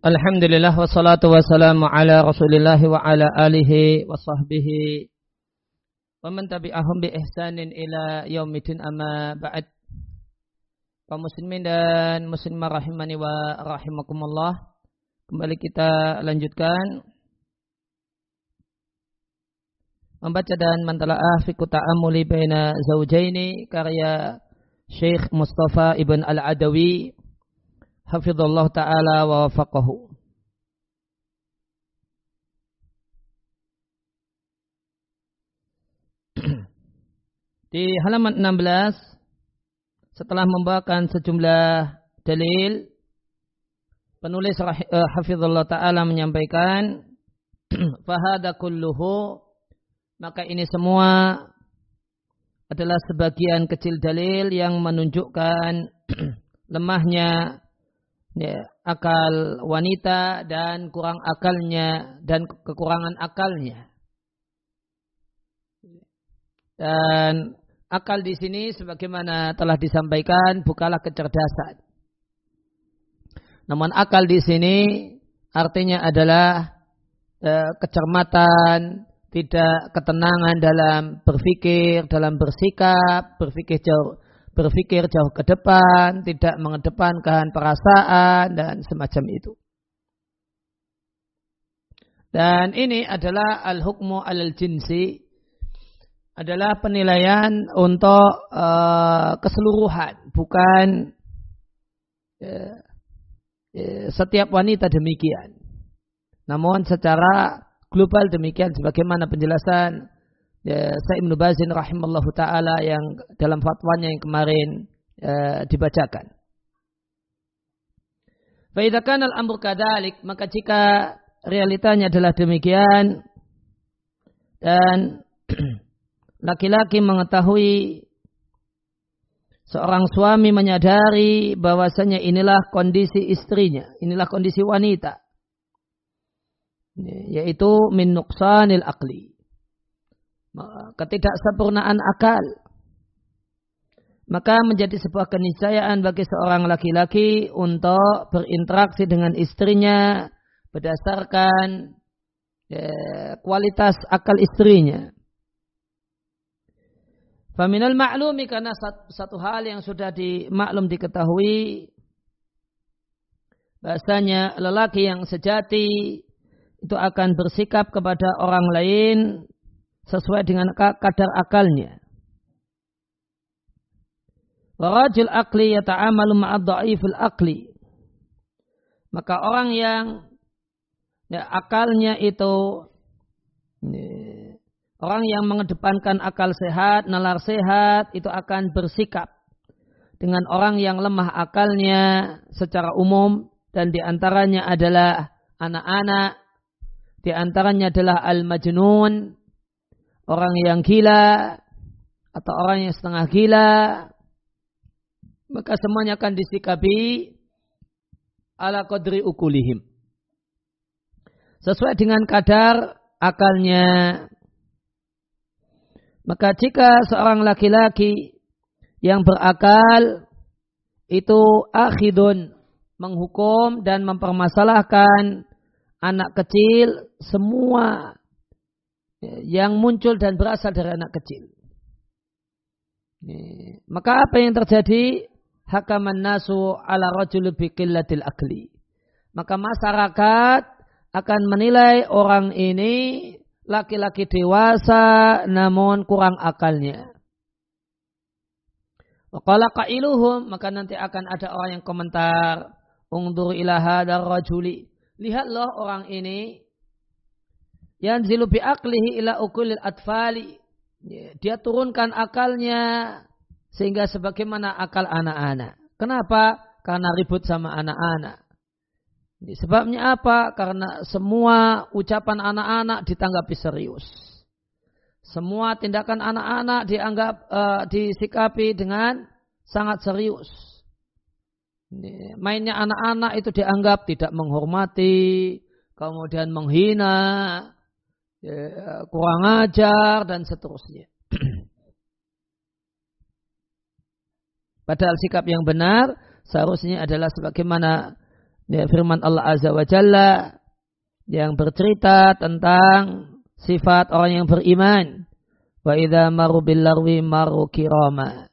Alhamdulillah wassalatu wassalamu ala Rasulillah wa ala alihi wa sahbihi wa man tabi'ahum bi ihsanin ila yaumidin amma ba'd. Kaum muslimin dan muslimah rahimani wa rahimakumullah. Kembali kita lanjutkan membaca dan mentalaah fi ta'ammuli baina zaujaini karya Syekh Mustafa Ibn Al-Adawi hafizallah taala wa wafaqahu. Di halaman 16 setelah membawakan sejumlah dalil penulis uh, hafizallah taala menyampaikan fahada kulluhu maka ini semua adalah sebagian kecil dalil yang menunjukkan lemahnya ya, akal wanita dan kurang akalnya dan kekurangan akalnya. Dan akal di sini sebagaimana telah disampaikan bukanlah kecerdasan. Namun akal di sini artinya adalah eh, kecermatan, tidak ketenangan dalam berpikir, dalam bersikap, berpikir jauh berpikir jauh ke depan, tidak mengedepankan perasaan dan semacam itu. Dan ini adalah al-hukmu al-jinsi adalah penilaian untuk uh, keseluruhan, bukan uh, setiap wanita demikian. Namun secara global demikian sebagaimana penjelasan ya, Sa'id Ibn Bazin rahimallahu taala yang dalam fatwanya yang kemarin ya, dibacakan. Faidakan al-amr kadalik, maka jika realitanya adalah demikian dan laki-laki mengetahui seorang suami menyadari bahwasanya inilah kondisi istrinya, inilah kondisi wanita. Yaitu min nuqsanil akli ketidaksempurnaan akal maka menjadi sebuah keniscayaan bagi seorang laki-laki untuk berinteraksi dengan istrinya berdasarkan ya, kualitas akal istrinya. Faminal maklumi karena satu hal yang sudah dimaklum diketahui bahasanya lelaki yang sejati itu akan bersikap kepada orang lain sesuai dengan kadar akalnya. Warajul akli yata'amalu ma'ad da'ifil akli. Maka orang yang ya, akalnya itu ya, orang yang mengedepankan akal sehat, nalar sehat itu akan bersikap dengan orang yang lemah akalnya secara umum dan di antaranya adalah anak-anak, di antaranya adalah al-majnun, orang yang gila atau orang yang setengah gila maka semuanya akan disikapi ala qadri ukulihim. Sesuai dengan kadar akalnya. Maka jika seorang laki-laki yang berakal itu akhidun menghukum dan mempermasalahkan anak kecil semua yang muncul dan berasal dari anak kecil. Maka apa yang terjadi? Hakaman nasu ala rajul biqillatil akli. Maka masyarakat akan menilai orang ini laki-laki dewasa namun kurang akalnya. Wakala kailuhum maka nanti akan ada orang yang komentar, ungdur ilaha dar rajuli. Lihatlah orang ini yanzilu bi aklihi ila ukulil atfali. Ya, dia turunkan akalnya sehingga sebagaimana akal anak-anak. Kenapa? Karena ribut sama anak-anak. Sebabnya apa? Karena semua ucapan anak-anak ditanggapi serius. Semua tindakan anak-anak dianggap uh, disikapi dengan sangat serius. Mainnya anak-anak itu dianggap tidak menghormati, kemudian menghina, ya, kurang ajar dan seterusnya. Padahal sikap yang benar seharusnya adalah sebagaimana Ya, firman Allah Azza wa Jalla yang bercerita tentang sifat orang yang beriman. Wa idza maru bil larwi maru kirama.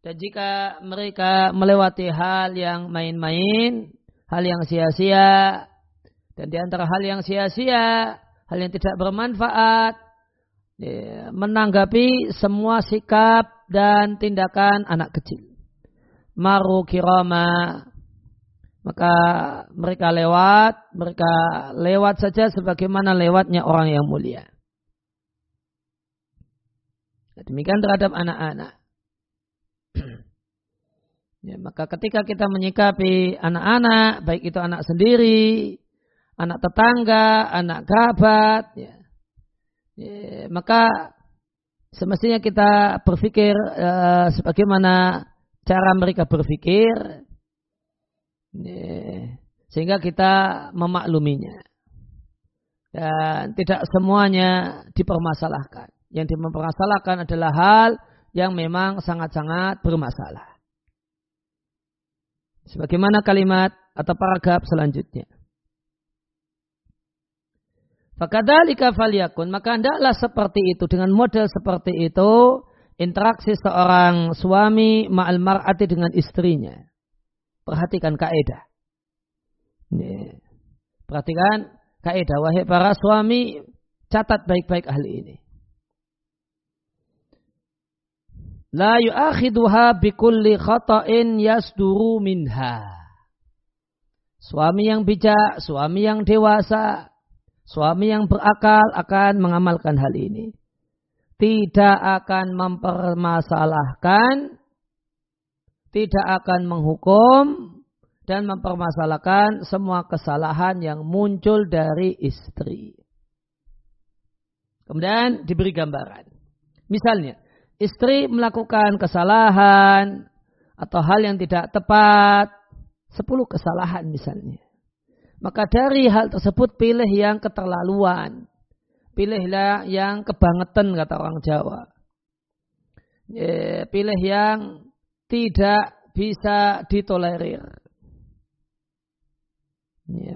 Dan jika mereka melewati hal yang main-main, hal yang sia-sia, dan di antara hal yang sia-sia, hal yang tidak bermanfaat, ya, menanggapi semua sikap dan tindakan anak kecil. Maru kirama, maka mereka lewat, mereka lewat saja sebagaimana lewatnya orang yang mulia. Demikian terhadap anak-anak. ya, maka ketika kita menyikapi anak-anak, baik itu anak sendiri, anak tetangga, anak kerabat, ya, ya, maka semestinya kita berpikir uh, sebagaimana cara mereka berpikir, ya, sehingga kita memakluminya. Dan tidak semuanya dipermasalahkan. Yang dipermasalahkan adalah hal yang memang sangat-sangat bermasalah. Sebagaimana kalimat atau paragraf selanjutnya. Fakadalika faliyakun. Maka hendaklah seperti itu. Dengan model seperti itu. Interaksi seorang suami ma'al mar'ati dengan istrinya. Perhatikan kaidah. Perhatikan kaidah. Wahai para suami. Catat baik-baik hal ini. La yu'akhiduha bikulli khata'in yasduru minha. Suami yang bijak, suami yang dewasa, Suami yang berakal akan mengamalkan hal ini. Tidak akan mempermasalahkan, tidak akan menghukum, dan mempermasalahkan semua kesalahan yang muncul dari istri. Kemudian diberi gambaran. Misalnya, istri melakukan kesalahan atau hal yang tidak tepat, sepuluh kesalahan misalnya. Maka dari hal tersebut pilih yang keterlaluan. Pilihlah yang kebangetan kata orang Jawa. pilih yang tidak bisa ditolerir.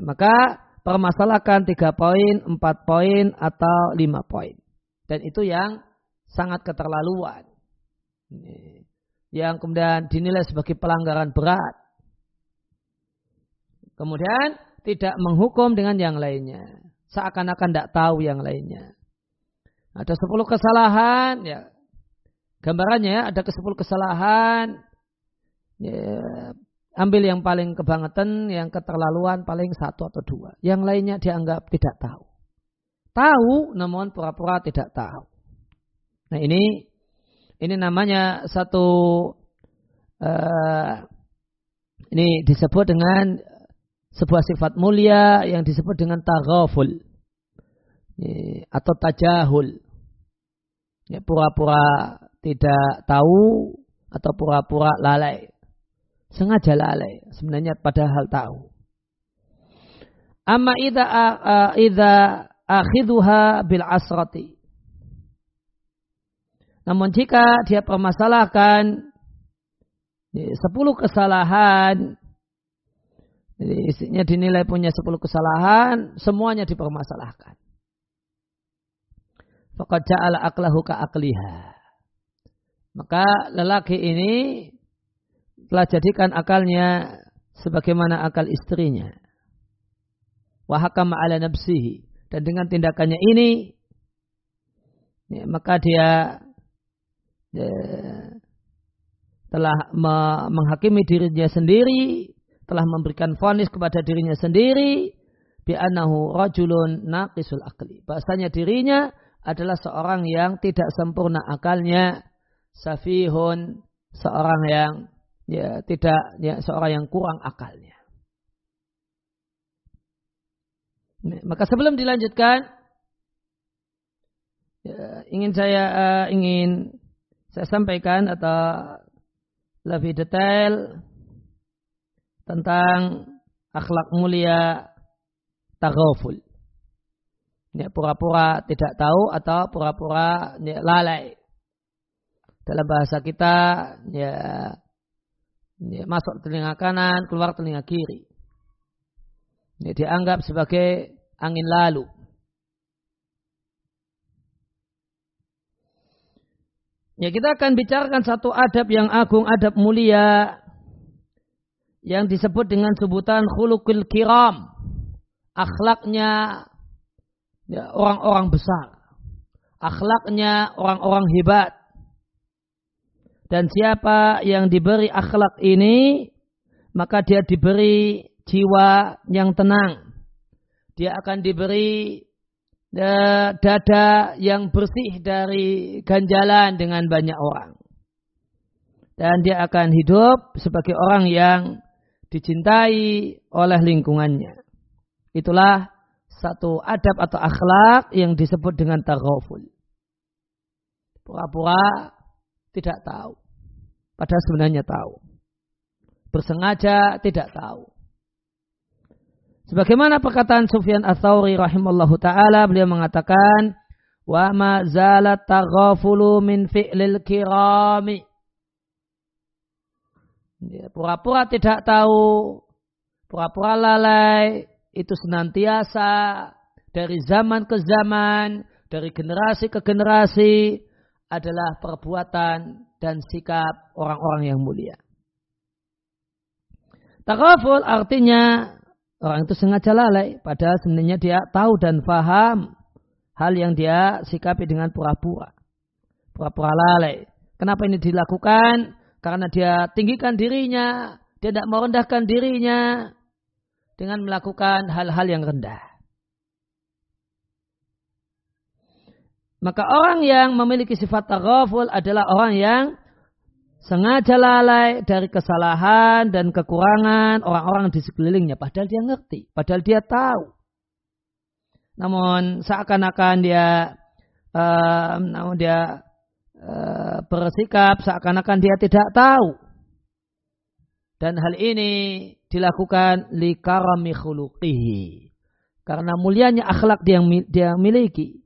maka permasalahkan tiga poin, empat poin, atau lima poin. Dan itu yang sangat keterlaluan. Yang kemudian dinilai sebagai pelanggaran berat. Kemudian tidak menghukum dengan yang lainnya. Seakan-akan tidak tahu yang lainnya. Ada sepuluh kesalahan, ya. Gambarannya ya, ada ke sepuluh kesalahan. Ya, ambil yang paling kebangetan, yang keterlaluan paling satu atau dua. Yang lainnya dianggap tidak tahu. Tahu, namun pura-pura tidak tahu. Nah ini, ini namanya satu, uh, ini disebut dengan sebuah sifat mulia yang disebut dengan taghaful atau tajahul. Ya, pura-pura tidak tahu atau pura-pura lalai. Sengaja lalai, sebenarnya padahal tahu. Amma idza idza akhidhuha bil asrati. Namun jika dia permasalahkan sepuluh kesalahan jadi istrinya dinilai punya 10 kesalahan, semuanya dipermasalahkan. Fakat ja'ala aklahu ka akliha. Maka lelaki ini telah jadikan akalnya sebagaimana akal istrinya. Wahakama ala nafsihi. Dan dengan tindakannya ini, ya, maka dia ya, telah menghakimi dirinya sendiri telah memberikan vonis kepada dirinya sendiri bi'annahu rajulun naqisul akli. Bahasanya dirinya adalah seorang yang tidak sempurna akalnya, safihun, seorang yang ya tidak ya seorang yang kurang akalnya. Maka sebelum dilanjutkan ya, ingin saya uh, ingin saya sampaikan atau lebih detail tentang akhlak mulia taghaful. Ya, pura-pura tidak tahu atau pura-pura ya, lalai. Dalam bahasa kita, ya, ya, masuk telinga kanan, keluar telinga kiri. Ini dianggap sebagai angin lalu. Ya kita akan bicarakan satu adab yang agung, adab mulia yang disebut dengan sebutan khulukul kiram. Akhlaknya ya, orang-orang besar. Akhlaknya orang-orang hebat. Dan siapa yang diberi akhlak ini, maka dia diberi jiwa yang tenang. Dia akan diberi dada yang bersih dari ganjalan dengan banyak orang. Dan dia akan hidup sebagai orang yang dicintai oleh lingkungannya. Itulah satu adab atau akhlak yang disebut dengan taghaful. Pura-pura tidak tahu. Padahal sebenarnya tahu. Bersengaja tidak tahu. Sebagaimana perkataan Sufyan Ats-Tsauri rahimallahu taala beliau mengatakan wa ma zalat taghafulu min fi'lil kirami. Pura-pura tidak tahu, pura-pura lalai itu senantiasa dari zaman ke zaman, dari generasi ke generasi adalah perbuatan dan sikap orang-orang yang mulia. Takaful artinya Orang itu sengaja lalai, padahal sebenarnya dia tahu dan faham hal yang dia sikapi dengan pura-pura. Pura-pura lalai. Kenapa ini dilakukan? Karena dia tinggikan dirinya, dia tidak merendahkan dirinya dengan melakukan hal-hal yang rendah. Maka orang yang memiliki sifat taghaful adalah orang yang sengaja lalai dari kesalahan dan kekurangan orang-orang di sekelilingnya. Padahal dia ngerti, padahal dia tahu. Namun seakan-akan dia, uh, namun dia bersikap seakan-akan dia tidak tahu. Dan hal ini dilakukan li karami khuluqihi. Karena mulianya akhlak dia, dia miliki.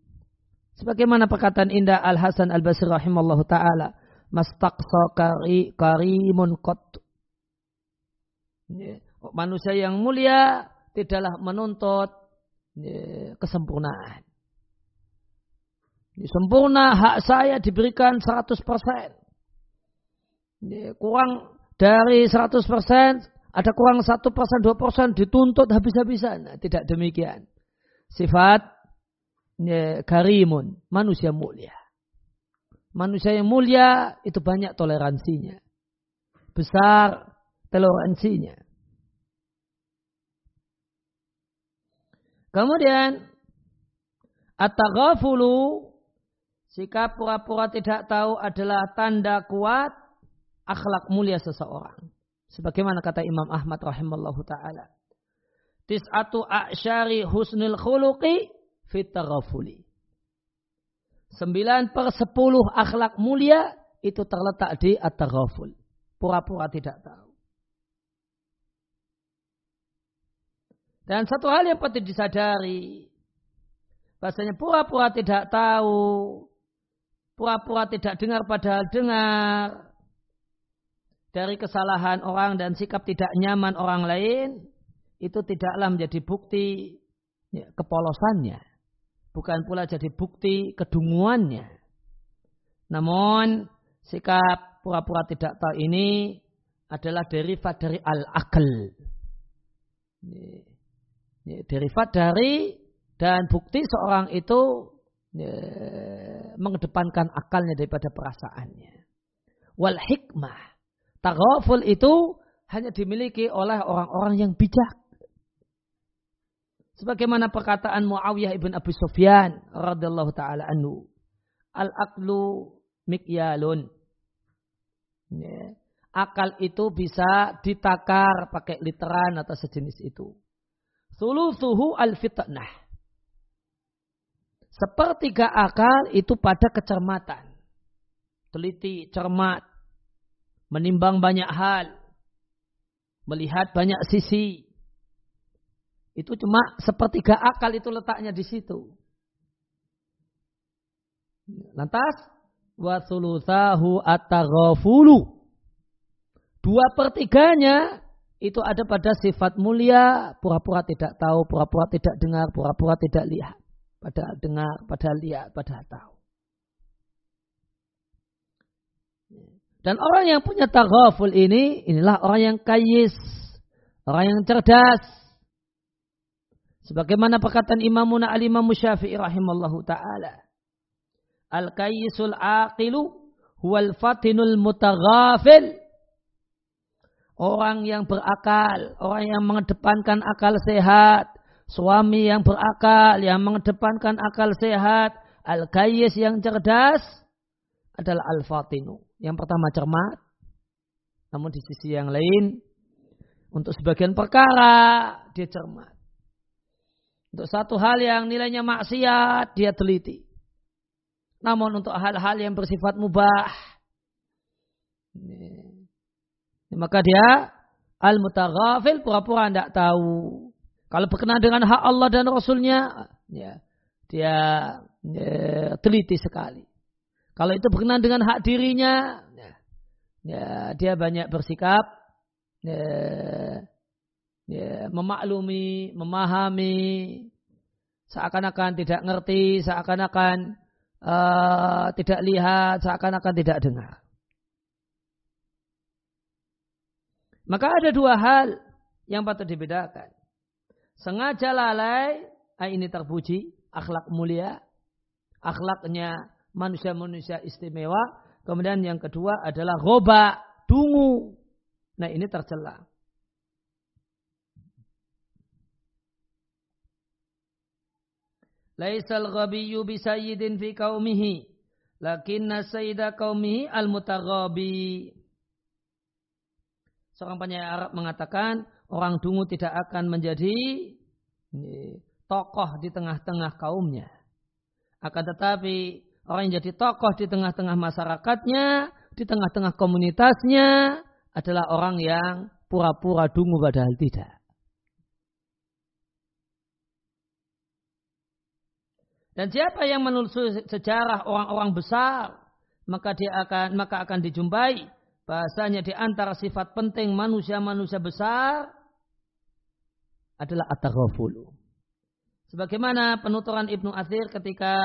Sebagaimana perkataan indah Al Hasan Al Basri rahimallahu taala, mastaqsa kari, karimun kot. Manusia yang mulia tidaklah menuntut kesempurnaan. Sempurna hak saya diberikan 100%. Kurang dari 100%, ada kurang 1%, 2% dituntut habis-habisan. Nah, tidak demikian. Sifat karimun, manusia mulia. Manusia yang mulia itu banyak toleransinya. Besar toleransinya. Kemudian at-taghafulu sikap pura-pura tidak tahu adalah tanda kuat akhlak mulia seseorang. Sebagaimana kata Imam Ahmad rahimallahu taala. Tis'atu a'syari husnul khuluqi fit. Sembilan per sepuluh akhlak mulia itu terletak di at-taghaful. Pura-pura tidak tahu. Dan satu hal yang patut disadari. Bahasanya pura-pura tidak tahu. Pura-pura tidak dengar padahal dengar. Dari kesalahan orang dan sikap tidak nyaman orang lain. Itu tidaklah menjadi bukti ya, kepolosannya bukan pula jadi bukti kedunguannya. Namun sikap pura-pura tidak tahu ini adalah derivat dari al-akal. Derivat dari dan bukti seorang itu mengedepankan akalnya daripada perasaannya. Wal hikmah. Taghaful itu hanya dimiliki oleh orang-orang yang bijak. Sebagaimana perkataan Muawiyah ibn Abi Sufyan radhiyallahu taala anhu. Al-aqlu mikyalun. Ya. Akal itu bisa ditakar pakai literan atau sejenis itu. Sulusuhu al-fitnah. Sepertiga akal itu pada kecermatan. Teliti, cermat. Menimbang banyak hal. Melihat banyak sisi itu cuma sepertiga akal itu letaknya di situ. Lantas wasulusahu ataghafulu. Dua pertiganya itu ada pada sifat mulia, pura-pura tidak tahu, pura-pura tidak dengar, pura-pura tidak lihat. Padahal dengar, padahal lihat, padahal tahu. Dan orang yang punya taghaful ini, inilah orang yang kayis, orang yang cerdas. Sebagaimana perkataan Imamuna al-Imam Syafi'i rahimallahu ta'ala. Al-kayisul aqilu huwal fatinul mutaghafil orang yang berakal, orang yang mengedepankan akal sehat, suami yang berakal, yang mengedepankan akal sehat, al-kayyis yang cerdas adalah al-fatinu. Yang pertama cermat, namun di sisi yang lain, untuk sebagian perkara dia cermat. Untuk satu hal yang nilainya maksiat, dia teliti. Namun untuk hal-hal yang bersifat mubah, maka dia al-mutaghafil pura-pura tidak tahu. Kalau berkenaan dengan hak Allah dan Rasulnya, ya, dia ya, teliti sekali. Kalau itu berkenaan dengan hak dirinya, ya, ya, dia banyak bersikap ya, ya, memaklumi, memahami, seakan-akan tidak ngerti, seakan-akan uh, tidak lihat, seakan-akan tidak dengar. Maka ada dua hal yang patut dibedakan. Sengaja lalai, ah, ini terpuji, akhlak mulia, akhlaknya manusia-manusia istimewa. Kemudian yang kedua adalah roba, dungu. Nah ini tercela. Laisal ghabiyyu bisayyidin fi qaumihi lakinna sayyida qaumihi al-mutaghabi. Seorang penyair Arab mengatakan orang dungu tidak akan menjadi tokoh di tengah-tengah kaumnya. Akan tetapi orang yang jadi tokoh di tengah-tengah masyarakatnya, di tengah-tengah komunitasnya adalah orang yang pura-pura dungu padahal tidak. Dan siapa yang menelusuri sejarah orang-orang besar, maka dia akan maka akan dijumpai bahasanya di antara sifat penting manusia-manusia besar adalah at-taghafulu. Sebagaimana penuturan Ibnu Athir ketika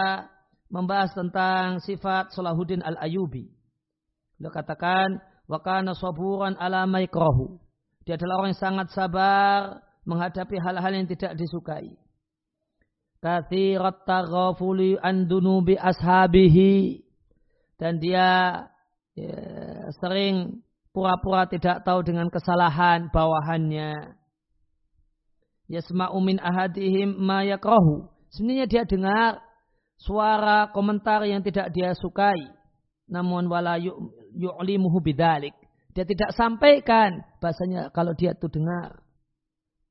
membahas tentang sifat Salahuddin Al-Ayubi. Beliau katakan, wa kana saburan ala maikrahu. Dia adalah orang yang sangat sabar menghadapi hal-hal yang tidak disukai. Kathirat taghafuli an dunubi ashabihi. Dan dia ya, sering pura-pura tidak tahu dengan kesalahan bawahannya. Yasma'u min ahadihim ma yakrahu. Sebenarnya dia dengar suara komentar yang tidak dia sukai. Namun wala yu'limuhu bidalik. Dia tidak sampaikan bahasanya kalau dia itu dengar.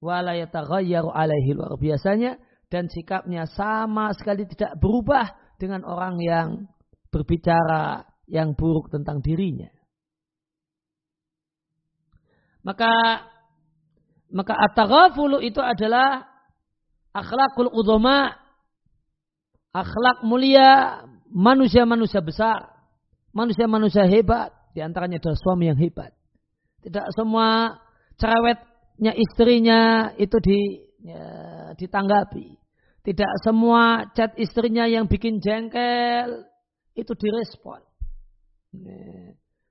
Wala yataghayyaru alaihi luar biasanya dan sikapnya sama sekali tidak berubah dengan orang yang berbicara yang buruk tentang dirinya. Maka maka at-taghafulu itu adalah akhlakul udhama, akhlak mulia manusia-manusia besar, manusia-manusia hebat, di antaranya adalah suami yang hebat. Tidak semua cerewetnya istrinya itu di, ya, ditanggapi. Tidak semua chat istrinya yang bikin jengkel itu direspon.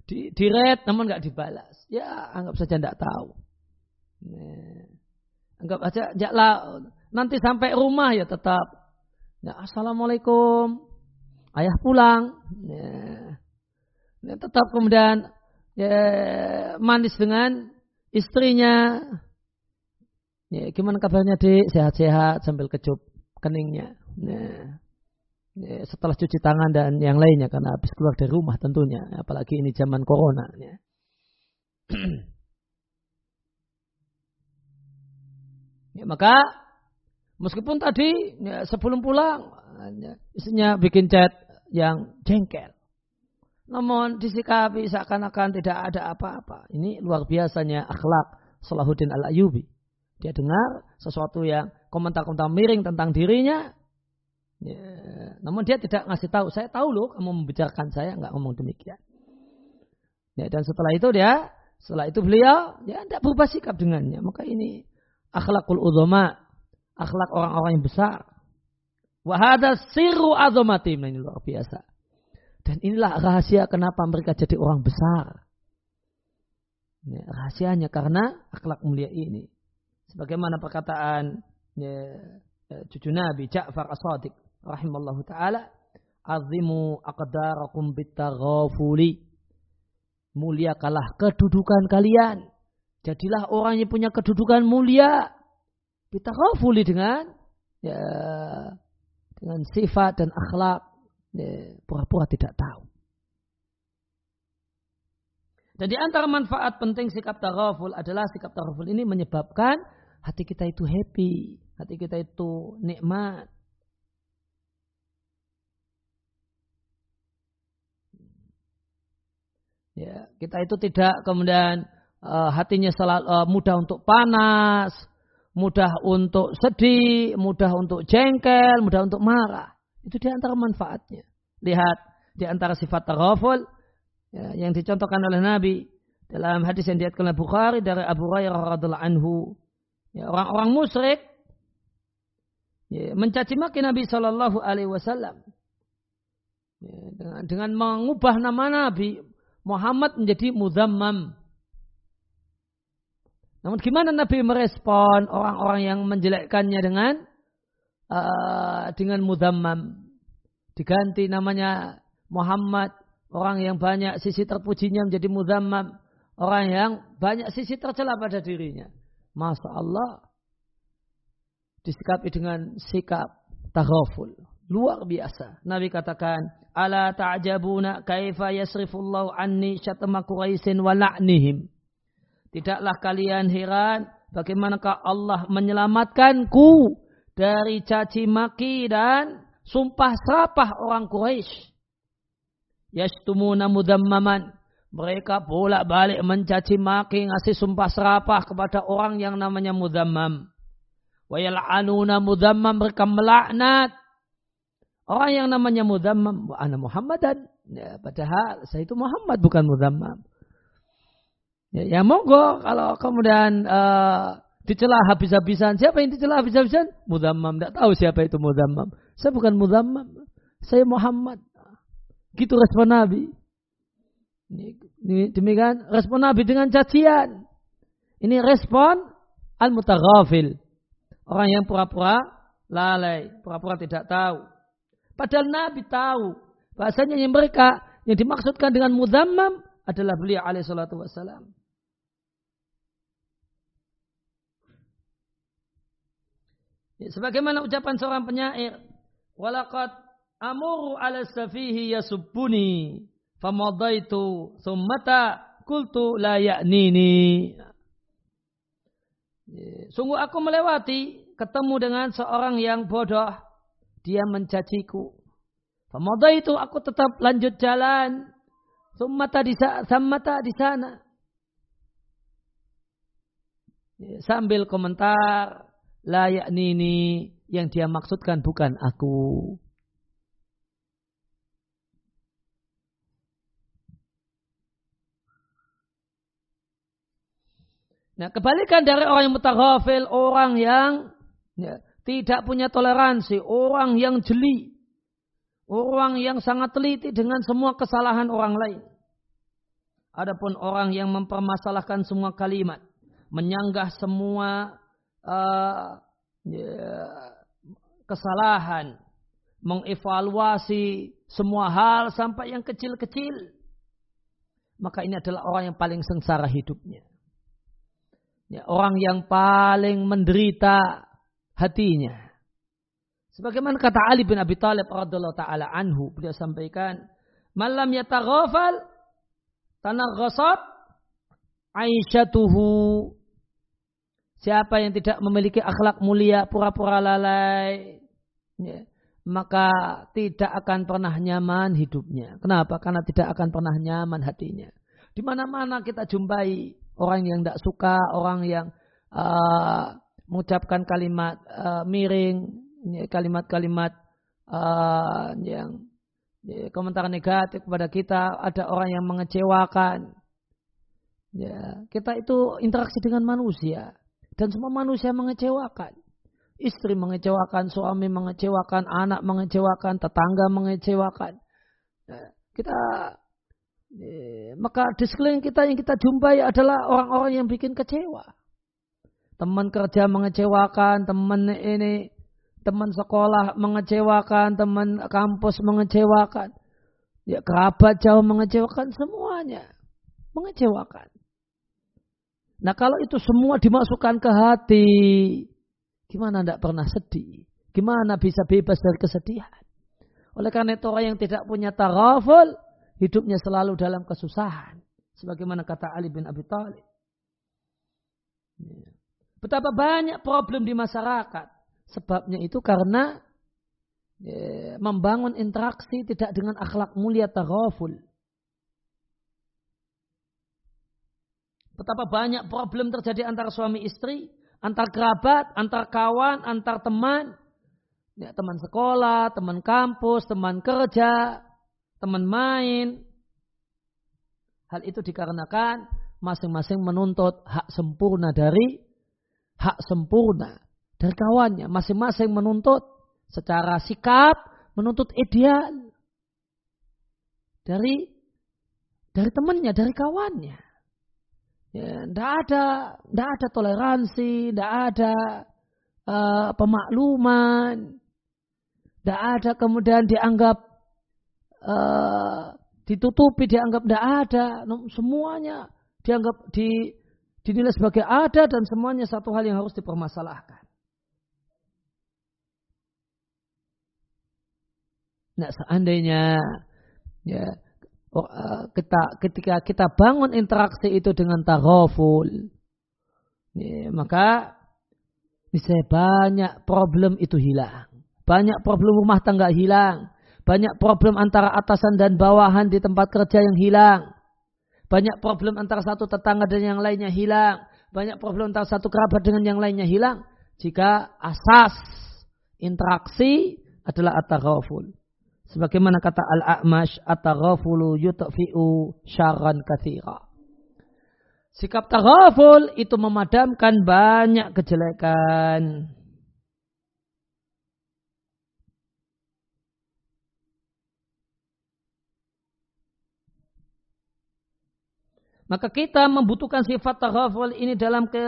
Di, di namun nggak dibalas. Ya anggap saja tidak tahu. Anggap aja jaklah nanti sampai rumah ya tetap. Ya, Assalamualaikum. Ayah pulang. Ya. Ya, tetap kemudian ya, manis dengan istrinya. Ya, gimana kabarnya dik? Sehat-sehat sambil kecup keningnya. Ya ya, setelah cuci tangan dan yang lainnya karena habis keluar dari rumah tentunya apalagi ini zaman corona ya. ya maka meskipun tadi ya, sebelum pulang ya, istrinya bikin chat yang jengkel namun disikapi seakan-akan tidak ada apa-apa ini luar biasanya akhlak Salahuddin al-Ayubi dia dengar sesuatu yang komentar-komentar miring tentang dirinya Ya, namun dia tidak ngasih tahu. Saya tahu loh kamu membicarakan saya nggak ngomong demikian. Ya, dan setelah itu dia Setelah itu beliau ya tidak berubah sikap dengannya. Maka ini akhlakul udhama, akhlak orang-orang yang besar. Wahada siru azomatim. Nah, ini luar biasa. Dan inilah rahasia kenapa mereka jadi orang besar. Ya, rahasianya karena akhlak mulia ini. Sebagaimana perkataan ya, ya, cucu Nabi Ja'far as-Sadiq rahimallahu taala, "Azimu aqdarakum bitaghafuli." Muliakalah kedudukan kalian. Jadilah orang yang punya kedudukan mulia. Bitaghafuli dengan ya, dengan sifat dan akhlak ya, pura-pura tidak tahu. Dan di antara manfaat penting sikap taraful adalah sikap taraful ini menyebabkan hati kita itu happy, hati kita itu nikmat. Ya, kita itu tidak kemudian uh, hatinya selalu uh, mudah untuk panas, mudah untuk sedih, mudah untuk jengkel, mudah untuk marah. Itu di antara manfaatnya. Lihat di antara sifat taraful ya, yang dicontohkan oleh Nabi dalam hadis yang diatkan oleh Bukhari dari Abu Hurairah radhiallahu anhu. Ya, orang-orang musyrik ya, mencaci maki Nabi Shallallahu Alaihi Wasallam ya, dengan, dengan mengubah nama Nabi Muhammad menjadi Muzammam. Namun gimana Nabi merespon orang-orang yang menjelekkannya dengan uh, dengan Muzammam? Diganti namanya Muhammad Orang yang banyak sisi terpujinya menjadi muzammam. Orang yang banyak sisi tercela pada dirinya. Masya Allah. Disikapi dengan sikap taghaful. Luar biasa. Nabi katakan, Ala ta'jabuna kaifa yasrifullahu anni syatama Quraisyin wa la'nihim. Tidaklah kalian heran bagaimanakah Allah menyelamatkanku dari caci maki dan sumpah serapah orang Quraisy yashtumuna mudammaman. Mereka bolak-balik mencaci maki, ngasih sumpah serapah kepada orang yang namanya mudammam. Wa yal'anuna mudammam, mereka melaknat. Orang yang namanya mudammam, wa ana Muhammadan. Ya, padahal saya itu Muhammad bukan mudammam. Ya, ya monggo kalau kemudian uh, dicela habis-habisan. Siapa yang dicela habis-habisan? Mudammam. Tidak tahu siapa itu mudammam. Saya bukan mudammam. Saya Muhammad. Gitu respon Nabi. Ini, demikian respon Nabi dengan cacian. Ini respon al-mutaghafil. Orang yang pura-pura lalai, pura-pura tidak tahu. Padahal Nabi tahu bahasanya yang mereka yang dimaksudkan dengan mudammam adalah beliau alaihi salatu wassalam. Sebagaimana ucapan seorang penyair, walaqad amuru ala safihi yasubbuni famadaitu summata kultu la ya'nini. Sungguh aku melewati ketemu dengan seorang yang bodoh. Dia mencaciku. Famadaitu aku tetap lanjut jalan. Summata di summata di sana. Sambil komentar la ya'nini yang dia maksudkan bukan aku Nah, kebalikan dari orang yang mutaghafil, orang yang ya, tidak punya toleransi, orang yang jeli, orang yang sangat teliti dengan semua kesalahan orang lain. Adapun orang yang mempermasalahkan semua kalimat, menyanggah semua uh, ya, kesalahan, mengevaluasi semua hal sampai yang kecil-kecil, maka ini adalah orang yang paling sengsara hidupnya. Ya, orang yang paling menderita hatinya. Sebagaimana kata Ali bin Abi Thalib radhiyallahu taala anhu, beliau sampaikan, "Malam yataghafal tanaghasat aisyatuhu." Siapa yang tidak memiliki akhlak mulia, pura-pura lalai, ya, maka tidak akan pernah nyaman hidupnya. Kenapa? Karena tidak akan pernah nyaman hatinya. Di mana-mana kita jumpai orang yang tidak suka, orang yang uh, mengucapkan kalimat uh, miring, kalimat-kalimat uh, yang ya, komentar negatif kepada kita, ada orang yang mengecewakan. Ya, kita itu interaksi dengan manusia dan semua manusia mengecewakan. Istri mengecewakan, suami mengecewakan, anak mengecewakan, tetangga mengecewakan. Ya, kita ya, maka di sekeliling kita yang kita jumpai adalah orang-orang yang bikin kecewa. Teman kerja mengecewakan, teman ini teman sekolah mengecewakan, teman kampus mengecewakan. Ya kerabat jauh mengecewakan semuanya. Mengecewakan. Nah kalau itu semua dimasukkan ke hati, gimana tidak pernah sedih? Gimana bisa bebas dari kesedihan? Oleh karena itu orang yang tidak punya taraful, hidupnya selalu dalam kesusahan. Sebagaimana kata Ali bin Abi Thalib. Betapa banyak problem di masyarakat. Sebabnya itu karena ya, membangun interaksi tidak dengan akhlak mulia taraful. Betapa banyak problem terjadi antara suami istri, antar kerabat, antar kawan, antar teman, ya, teman sekolah, teman kampus, teman kerja, teman main. Hal itu dikarenakan masing-masing menuntut hak sempurna dari hak sempurna dari kawannya. Masing-masing menuntut secara sikap, menuntut ideal dari dari temannya, dari kawannya. Ya, tidak ada, tidak ada toleransi, tidak ada uh, pemakluman, tidak ada kemudian dianggap uh, ditutupi, dianggap tidak ada, semuanya dianggap di, dinilai sebagai ada dan semuanya satu hal yang harus dipermasalahkan. Nah, seandainya ya kita ketika kita bangun interaksi itu dengan taraful ya, maka bisa banyak problem itu hilang. Banyak problem rumah tangga hilang. Banyak problem antara atasan dan bawahan di tempat kerja yang hilang. Banyak problem antara satu tetangga dan yang lainnya hilang. Banyak problem antara satu kerabat dengan yang lainnya hilang. Jika asas interaksi adalah at-taraful Sebagaimana kata Al-A'mash, at-taghafulu yutfi'u syarran kathira. Sikap taghaful itu memadamkan banyak kejelekan. Maka kita membutuhkan sifat taghaful ini dalam ke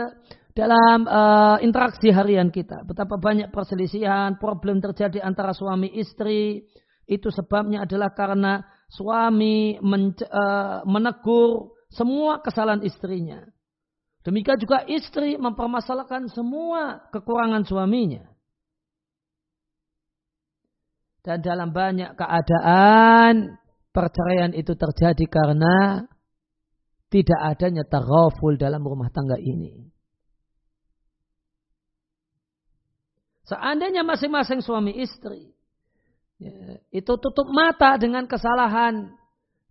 dalam uh, interaksi harian kita. Betapa banyak perselisihan, problem terjadi antara suami istri, itu sebabnya adalah karena suami uh, menegur semua kesalahan istrinya. Demikian juga istri mempermasalahkan semua kekurangan suaminya. Dan dalam banyak keadaan perceraian itu terjadi karena tidak adanya taraful dalam rumah tangga ini. Seandainya masing-masing suami istri Ya, itu tutup mata dengan kesalahan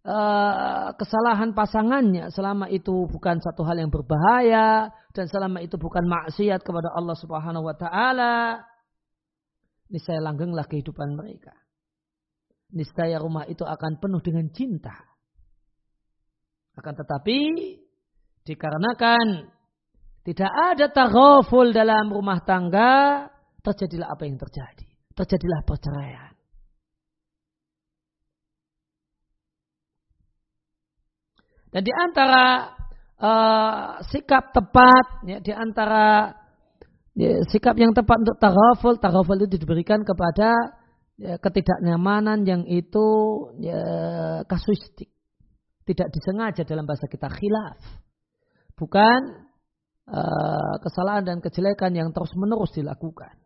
uh, kesalahan pasangannya. Selama itu bukan satu hal yang berbahaya dan selama itu bukan maksiat kepada Allah Subhanahu wa taala niscaya langgenglah kehidupan mereka. Niscaya rumah itu akan penuh dengan cinta. Akan tetapi dikarenakan tidak ada taghaful dalam rumah tangga terjadilah apa yang terjadi. Terjadilah perceraian Dan di antara uh, sikap tepat, ya, di antara ya, sikap yang tepat untuk taraful, taraful itu diberikan kepada ya, ketidaknyamanan yang itu ya, kasuistik. Tidak disengaja dalam bahasa kita khilaf. Bukan uh, kesalahan dan kejelekan yang terus menerus dilakukan.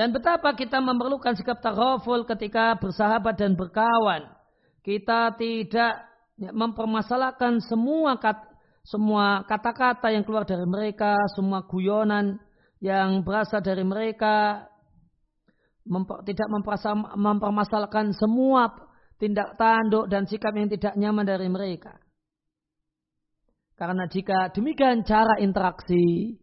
Dan betapa kita memerlukan sikap taghaful ketika bersahabat dan berkawan. Kita tidak mempermasalahkan semua kata, semua kata-kata yang keluar dari mereka, semua guyonan yang berasal dari mereka, tidak mempermasalahkan semua tindak tanduk dan sikap yang tidak nyaman dari mereka. Karena jika demikian cara interaksi,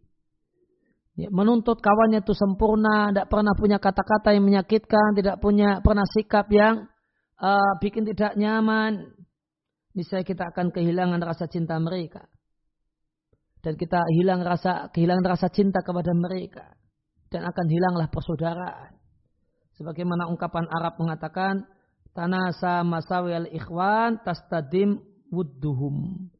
Ya, menuntut kawannya itu sempurna, tidak pernah punya kata-kata yang menyakitkan, tidak punya pernah sikap yang uh, bikin tidak nyaman. Niscaya kita akan kehilangan rasa cinta mereka. Dan kita hilang rasa kehilangan rasa cinta kepada mereka. Dan akan hilanglah persaudaraan. Sebagaimana ungkapan Arab mengatakan, tanasa masawi al ikhwan tastadim wudduhum.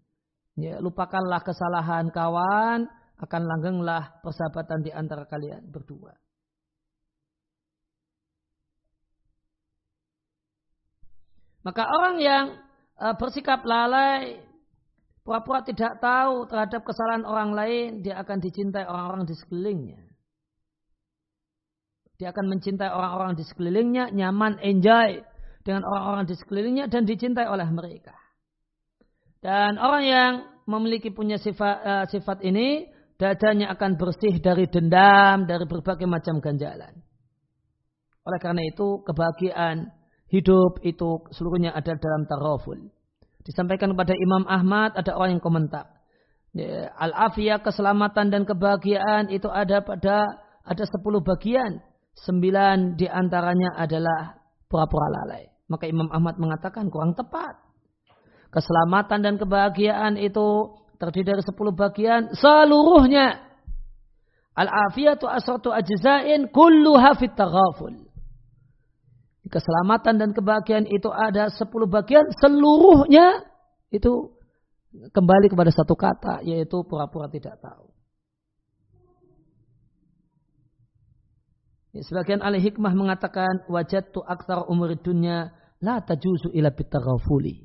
Ya, lupakanlah kesalahan kawan, akan langgenglah persahabatan di antara kalian berdua. Maka orang yang uh, bersikap lalai, pura-pura tidak tahu terhadap kesalahan orang lain, dia akan dicintai orang-orang di sekelilingnya. Dia akan mencintai orang-orang di sekelilingnya, nyaman, enjoy dengan orang-orang di sekelilingnya dan dicintai oleh mereka. Dan orang yang memiliki punya sifat uh, sifat ini dadanya akan bersih dari dendam, dari berbagai macam ganjalan. Oleh karena itu, kebahagiaan hidup itu seluruhnya ada dalam taraful. Disampaikan kepada Imam Ahmad, ada orang yang komentar. Ya, Al-afiyah, keselamatan dan kebahagiaan itu ada pada ada sepuluh bagian. Sembilan di antaranya adalah pura-pura lalai. Maka Imam Ahmad mengatakan kurang tepat. Keselamatan dan kebahagiaan itu terdiri dari sepuluh bagian seluruhnya. Al-afiyatu asratu ajza'in kulluha fit taghaful. Keselamatan dan kebahagiaan itu ada sepuluh bagian seluruhnya itu kembali kepada satu kata yaitu pura-pura tidak tahu. Ya, sebagian ahli hikmah mengatakan wajatu aktar umur dunia la tajuzu ila bitaghafuli.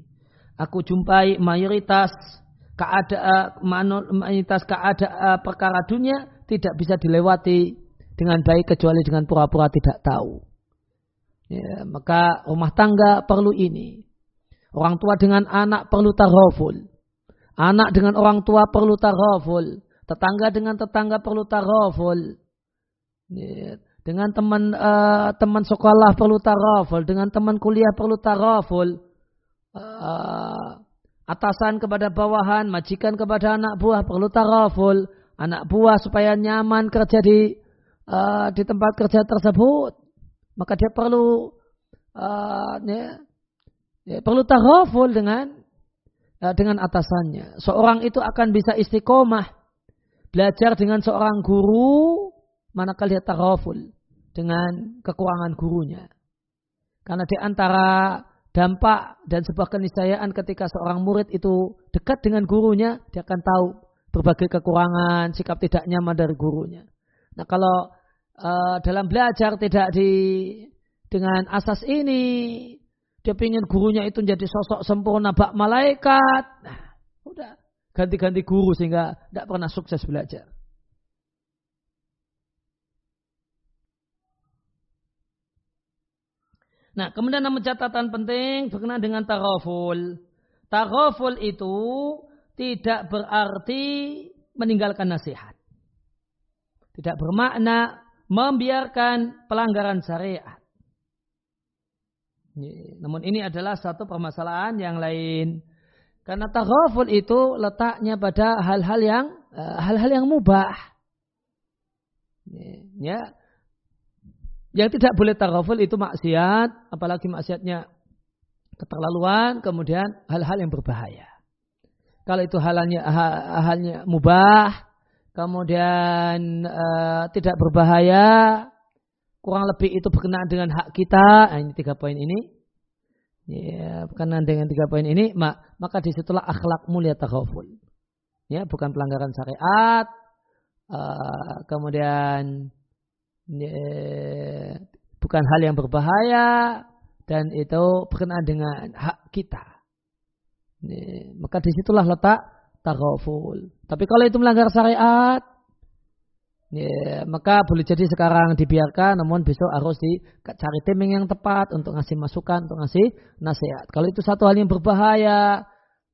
Aku jumpai mayoritas keadaan mayoritas keadaan perkara dunia tidak bisa dilewati dengan baik kecuali dengan pura-pura tidak tahu. Ya, maka rumah tangga perlu ini. Orang tua dengan anak perlu taraful. Anak dengan orang tua perlu taraful. Tetangga dengan tetangga perlu taraful. Ya, dengan teman uh, teman sekolah perlu taraful. Dengan teman kuliah perlu taraful. Uh, atasan kepada bawahan, majikan kepada anak buah perlu taraful. Anak buah supaya nyaman kerja di uh, di tempat kerja tersebut, maka dia perlu uh, ya, ya, perlu taraful dengan uh, dengan atasannya. Seorang itu akan bisa istiqomah belajar dengan seorang guru manakala dia taraful dengan kekurangan gurunya. Karena di antara dampak dan sebuah keniscayaan ketika seorang murid itu dekat dengan gurunya, dia akan tahu berbagai kekurangan, sikap tidak nyaman dari gurunya. Nah kalau uh, dalam belajar tidak di dengan asas ini, dia ingin gurunya itu menjadi sosok sempurna bak malaikat. Nah, udah ganti-ganti guru sehingga tidak pernah sukses belajar. Nah, kemudian nama catatan penting berkenaan dengan taraful. Taraful itu tidak berarti meninggalkan nasihat. Tidak bermakna membiarkan pelanggaran syariat. Namun ini adalah satu permasalahan yang lain. Karena taraful itu letaknya pada hal-hal yang eh, hal-hal yang mubah. Ya, yang tidak boleh taghaful itu maksiat, apalagi maksiatnya keterlaluan, kemudian hal-hal yang berbahaya. Kalau itu halnya halnya mubah, kemudian uh, tidak berbahaya, kurang lebih itu berkenaan dengan hak kita. Nah, ini tiga poin ini. Ya, berkenaan dengan tiga poin ini, maka di situlah akhlak mulia taghaful. Ya, bukan pelanggaran syariat. Uh, kemudian bukan hal yang berbahaya dan itu berkenaan dengan hak kita. Maka di situlah letak taghaful. Tapi kalau itu melanggar syariat, ya, maka boleh jadi sekarang dibiarkan, namun besok harus dicari timing yang tepat untuk ngasih masukan, untuk ngasih nasihat. Kalau itu satu hal yang berbahaya,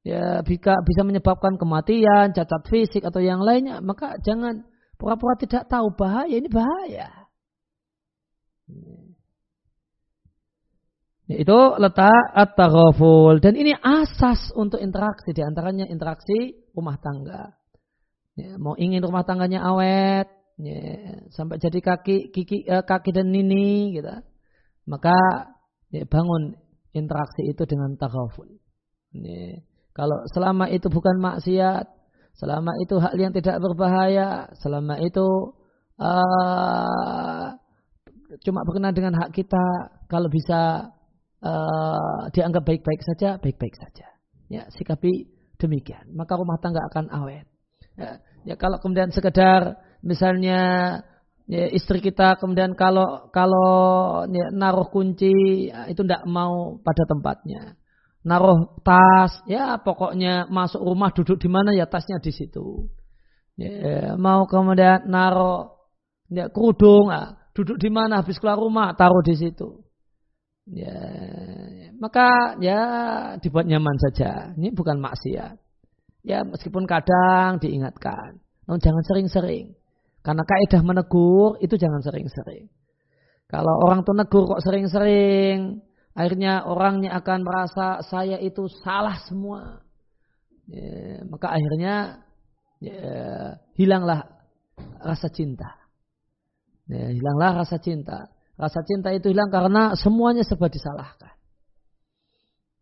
ya bisa bisa menyebabkan kematian, cacat fisik atau yang lainnya, maka jangan pura-pura tidak tahu bahaya ini bahaya. Itu letak at-taghaful. Dan ini asas untuk interaksi. Di antaranya interaksi rumah tangga. Ya, mau ingin rumah tangganya awet, ya, sampai jadi kaki kiki uh, kaki dan nini gitu maka ya, bangun interaksi itu dengan taghaful ya, kalau selama itu bukan maksiat selama itu hal yang tidak berbahaya selama itu uh, cuma berkenaan dengan hak kita kalau bisa uh, dianggap baik-baik saja baik-baik saja. Ya sikapi demikian. Maka rumah tangga akan awet. Ya, ya kalau kemudian sekedar misalnya ya, istri kita kemudian kalau kalau ya, naruh kunci ya, itu tidak mau pada tempatnya. Naruh tas ya pokoknya masuk rumah duduk di mana ya tasnya di situ. Ya, mau kemudian naruh ya, kerudung ah, duduk di mana? Habis keluar rumah taruh di situ. Ya maka ya dibuat nyaman saja. Ini bukan maksiat. Ya meskipun kadang diingatkan. Namun jangan sering-sering. Karena kaidah menegur itu jangan sering-sering. Kalau orang tuh negur kok sering-sering, akhirnya orangnya akan merasa saya itu salah semua. Ya, maka akhirnya ya, hilanglah rasa cinta. Ya, hilanglah rasa cinta. Rasa cinta itu hilang karena semuanya serba disalahkan.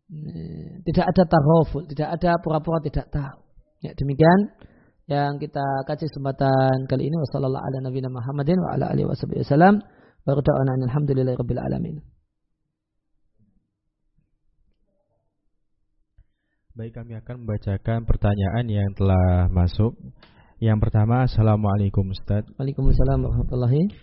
Ya, tidak ada taroful, tidak ada pura-pura tidak tahu. Ya, demikian yang kita kaji kesempatan kali ini wasallallahu ala nabiyina Muhammadin wa ala alihi wasallam wa rada'ana alhamdulillahi rabbil alamin. Baik, kami akan membacakan pertanyaan yang telah masuk. Yang pertama, Assalamualaikum Ustaz. Waalaikumsalam warahmatullahi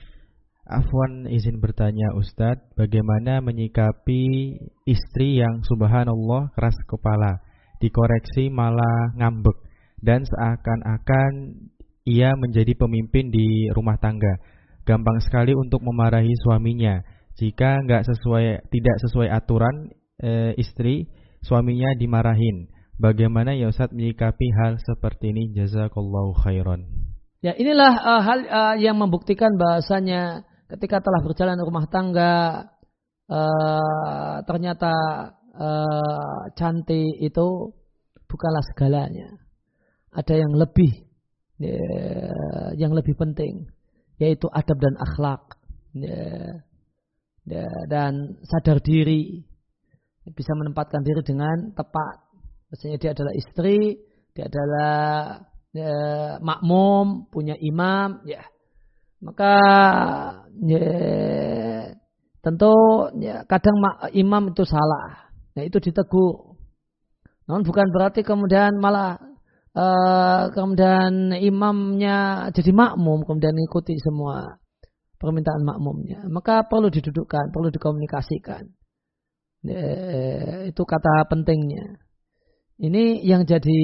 Afwan izin bertanya Ustadz, bagaimana menyikapi istri yang subhanallah keras kepala, dikoreksi malah ngambek dan seakan-akan ia menjadi pemimpin di rumah tangga. Gampang sekali untuk memarahi suaminya. Jika nggak sesuai, tidak sesuai aturan e, istri, suaminya dimarahin. Bagaimana ya Ustaz menyikapi hal seperti ini? Jazakallahu khairan. Ya inilah uh, hal uh, yang membuktikan bahasanya ketika telah berjalan rumah tangga uh, ternyata uh, cantik itu bukanlah segalanya ada yang lebih ya, yang lebih penting yaitu adab dan akhlak ya, ya, dan sadar diri bisa menempatkan diri dengan tepat maksudnya dia adalah istri dia adalah ya, makmum punya imam ya maka ya, tentu ya, kadang imam itu salah nah itu ditegur namun bukan berarti kemudian malah uh, kemudian imamnya jadi makmum, kemudian ikuti semua permintaan makmumnya. Maka perlu didudukkan, perlu dikomunikasikan. E, itu kata pentingnya. Ini yang jadi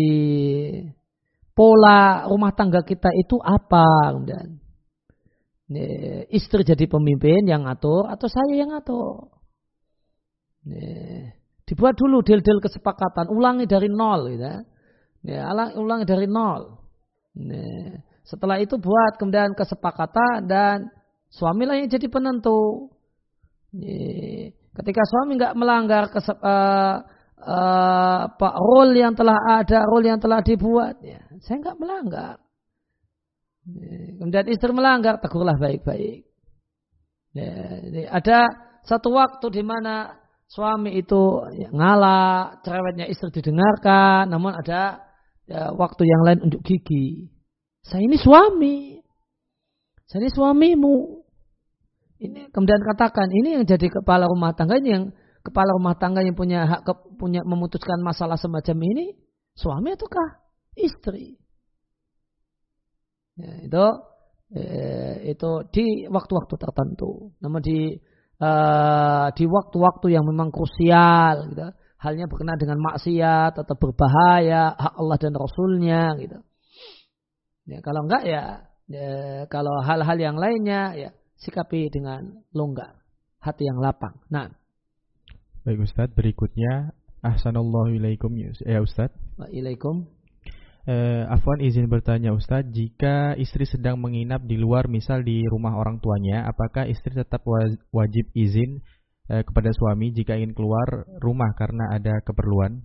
pola rumah tangga kita itu apa kemudian? Istri jadi pemimpin yang atur atau saya yang atur? E, dibuat dulu deal-deal kesepakatan, ulangi dari nol gitu ya. Ya, ulang dari nol. Setelah itu buat kemudian kesepakatan dan suamilah yang jadi penentu. Ketika suami nggak melanggar kesep, uh, uh, pak role yang telah ada, role yang telah dibuat, ya, saya nggak melanggar. Ya, kemudian istri melanggar, tegurlah baik-baik. Ya, ada satu waktu di mana suami itu ya, ngalah, cerewetnya istri didengarkan, namun ada ya, waktu yang lain untuk gigi. Saya ini suami. Saya ini suamimu. Ini kemudian katakan ini yang jadi kepala rumah tangga ini yang kepala rumah tangga yang punya hak ke, punya memutuskan masalah semacam ini suami ataukah istri? Ya, itu eh, itu di waktu-waktu tertentu. Namun di uh, di waktu-waktu yang memang krusial, gitu, halnya berkenaan dengan maksiat atau berbahaya hak Allah dan Rasulnya gitu. Ya, kalau enggak ya, ya kalau hal-hal yang lainnya ya sikapi dengan longgar, hati yang lapang. Nah. Baik Ustadz, berikutnya Ahsanallahu ilaikum ya Ustadz. Waalaikum. Eh, Afwan izin bertanya Ustadz, jika istri sedang menginap di luar misal di rumah orang tuanya, apakah istri tetap wajib izin eh, kepada suami jika ingin keluar rumah karena ada keperluan?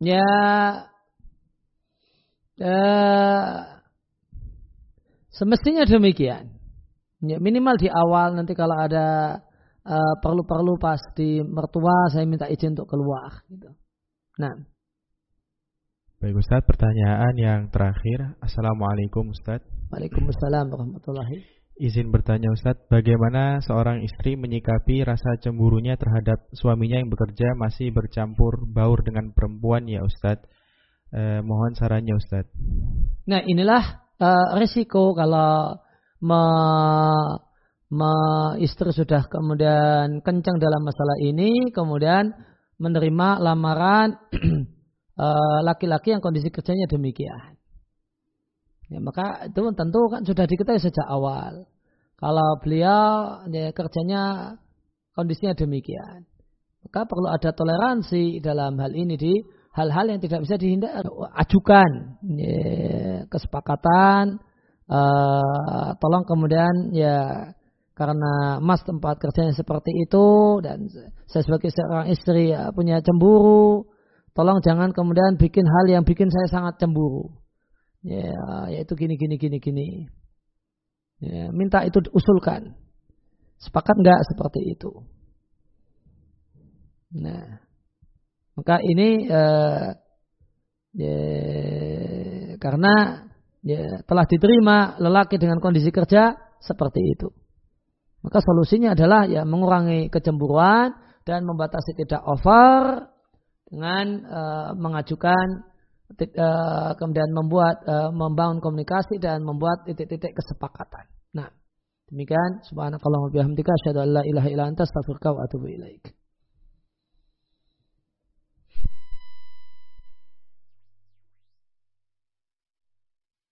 Ya, eh, semestinya demikian. Ya, minimal di awal nanti kalau ada perlu-perlu pas di mertua saya minta izin untuk keluar. Gitu. Nah. Baik Ustaz, pertanyaan yang terakhir. Assalamualaikum Ustaz. Waalaikumsalam warahmatullahi. Izin bertanya Ustaz, bagaimana seorang istri menyikapi rasa cemburunya terhadap suaminya yang bekerja masih bercampur baur dengan perempuan ya Ustaz? Eh, mohon sarannya Ustaz. Nah inilah uh, risiko kalau me, istri sudah kemudian kencang dalam masalah ini, kemudian menerima lamaran eh, laki-laki yang kondisi kerjanya demikian. Ya, maka itu tentu kan sudah diketahui sejak awal. Kalau beliau ya, kerjanya kondisinya demikian. Maka perlu ada toleransi dalam hal ini di hal-hal yang tidak bisa dihindari. Ajukan ya, kesepakatan uh, tolong kemudian ya karena mas tempat kerjanya seperti itu dan saya sebagai seorang istri ya, punya cemburu tolong jangan kemudian bikin hal yang bikin saya sangat cemburu. Ya yaitu gini gini gini gini. Ya, minta itu usulkan sepakat nggak seperti itu? Nah maka ini uh, ya, karena ya, telah diterima lelaki dengan kondisi kerja seperti itu. Maka solusinya adalah ya mengurangi kecemburuan dan membatasi tidak over dengan uh, mengajukan uh, kemudian membuat uh, membangun komunikasi dan membuat titik-titik kesepakatan. Nah, demikian subhanakallah wa bihamdika asyhadu an la ilaha illa anta astaghfiruka wa atubu ilaik.